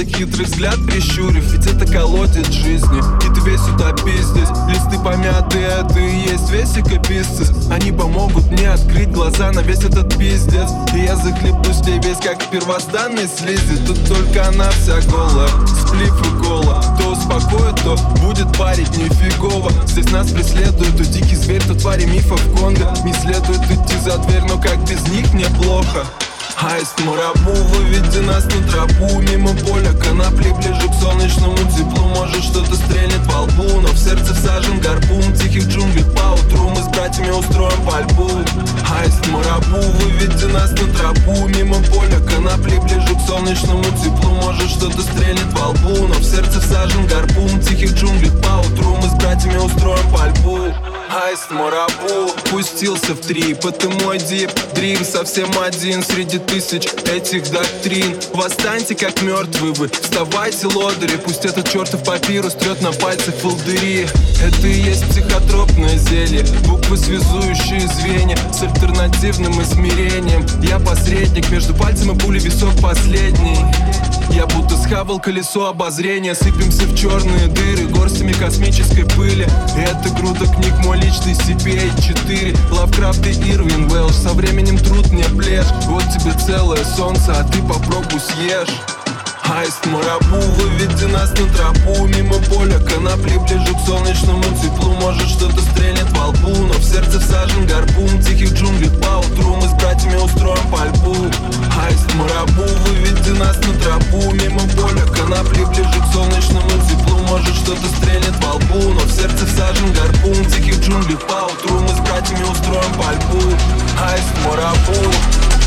закладок, хитрый взгляд прищурив Ведь это колодец жизни, и ты весь утопись здесь Листы помятые, а ты есть весь экописцис Они помогут мне открыть глаза на весь этот пиздец. И я захлебнусь ней весь как в первозданной слизи Тут только она вся голая, сплив и кола То успокоит, то будет парить нифигово. Здесь нас преследуют, то дикий зверь, то твари мифов Конго. Не следует идти за дверь, но как без них мне плохо Аист Мурабу, выведи нас на тропу. Мимо поля конопли, ближе к солнечному теплу. Может что-то стрельнет во лбу Но в сердце всажен гарпун. Тихих джунглей по утру Мы с братьями устроим пальбу. Аист Мурабу, выведи нас на тропу. Мимо поля конопли, ближе к солнечному теплу. Может что-то стрельнет во лбу Но в сердце всажен гарпун. Тихих джунглей по утру Мы с братьями устроим пальбу Аист Мурабу Пустился в трип, это мой дип Дрим совсем один среди тысяч этих доктрин. Восстаньте как мертвые вы, вставайте лодыри Пусть этот чертов папирус трет на пальцах волдыри. Это и есть психотропное зелье Буквы связующие звенья С альтернативным измерением. Я посредник между пальцем и пулей висок последний я будто схавал колесо обозрения. Сыпемся в черные дыры горстями космической пыли. Это груда книг, мой личный CPA-4 Лавкрафт и Ирвин Уэлш. Со временем труд не плешь Вот тебе целое солнце, а ты попробуй съешь Аист Мурабу, выведи нас на тропу. Мимо поля конопли, ближе к солнечному теплу. Может что-то стрельнет во лбу Но в сердце всажен гарпун Тихих джунглей по утру Мы с братьями устроим пальбу. Аист Мурабу, выведи нас на тропу. Мимо поля конопли, ближе к солнечному теплу. Может что-то стрельнет во лбу Но в сердце всажен гарпун Тихих джунглей по утру Мы с братьями устроим пальбу. Аист Мурабу